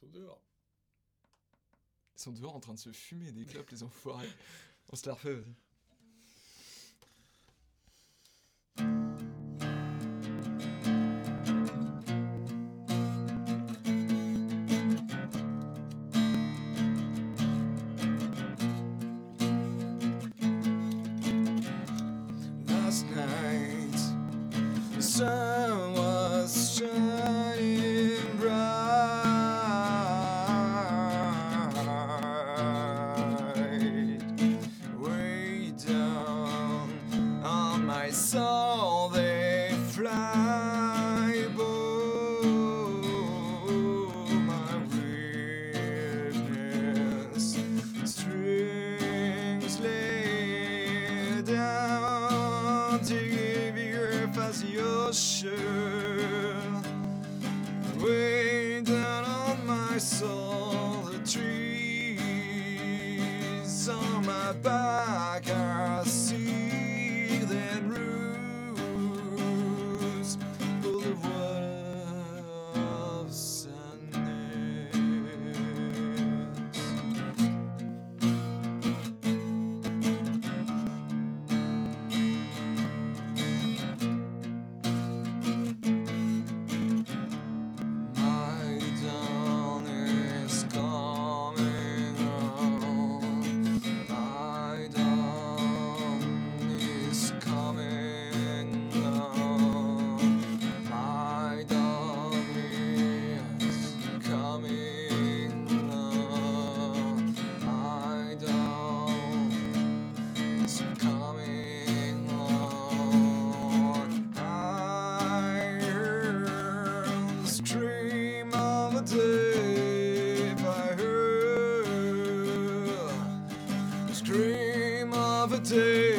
Ils sont dehors. Ils sont dehors en train de se fumer des clopes, les enfoirés. On se la refait, vas-y. Last night, the sun was shining whistle the trees on my back. I see holiday.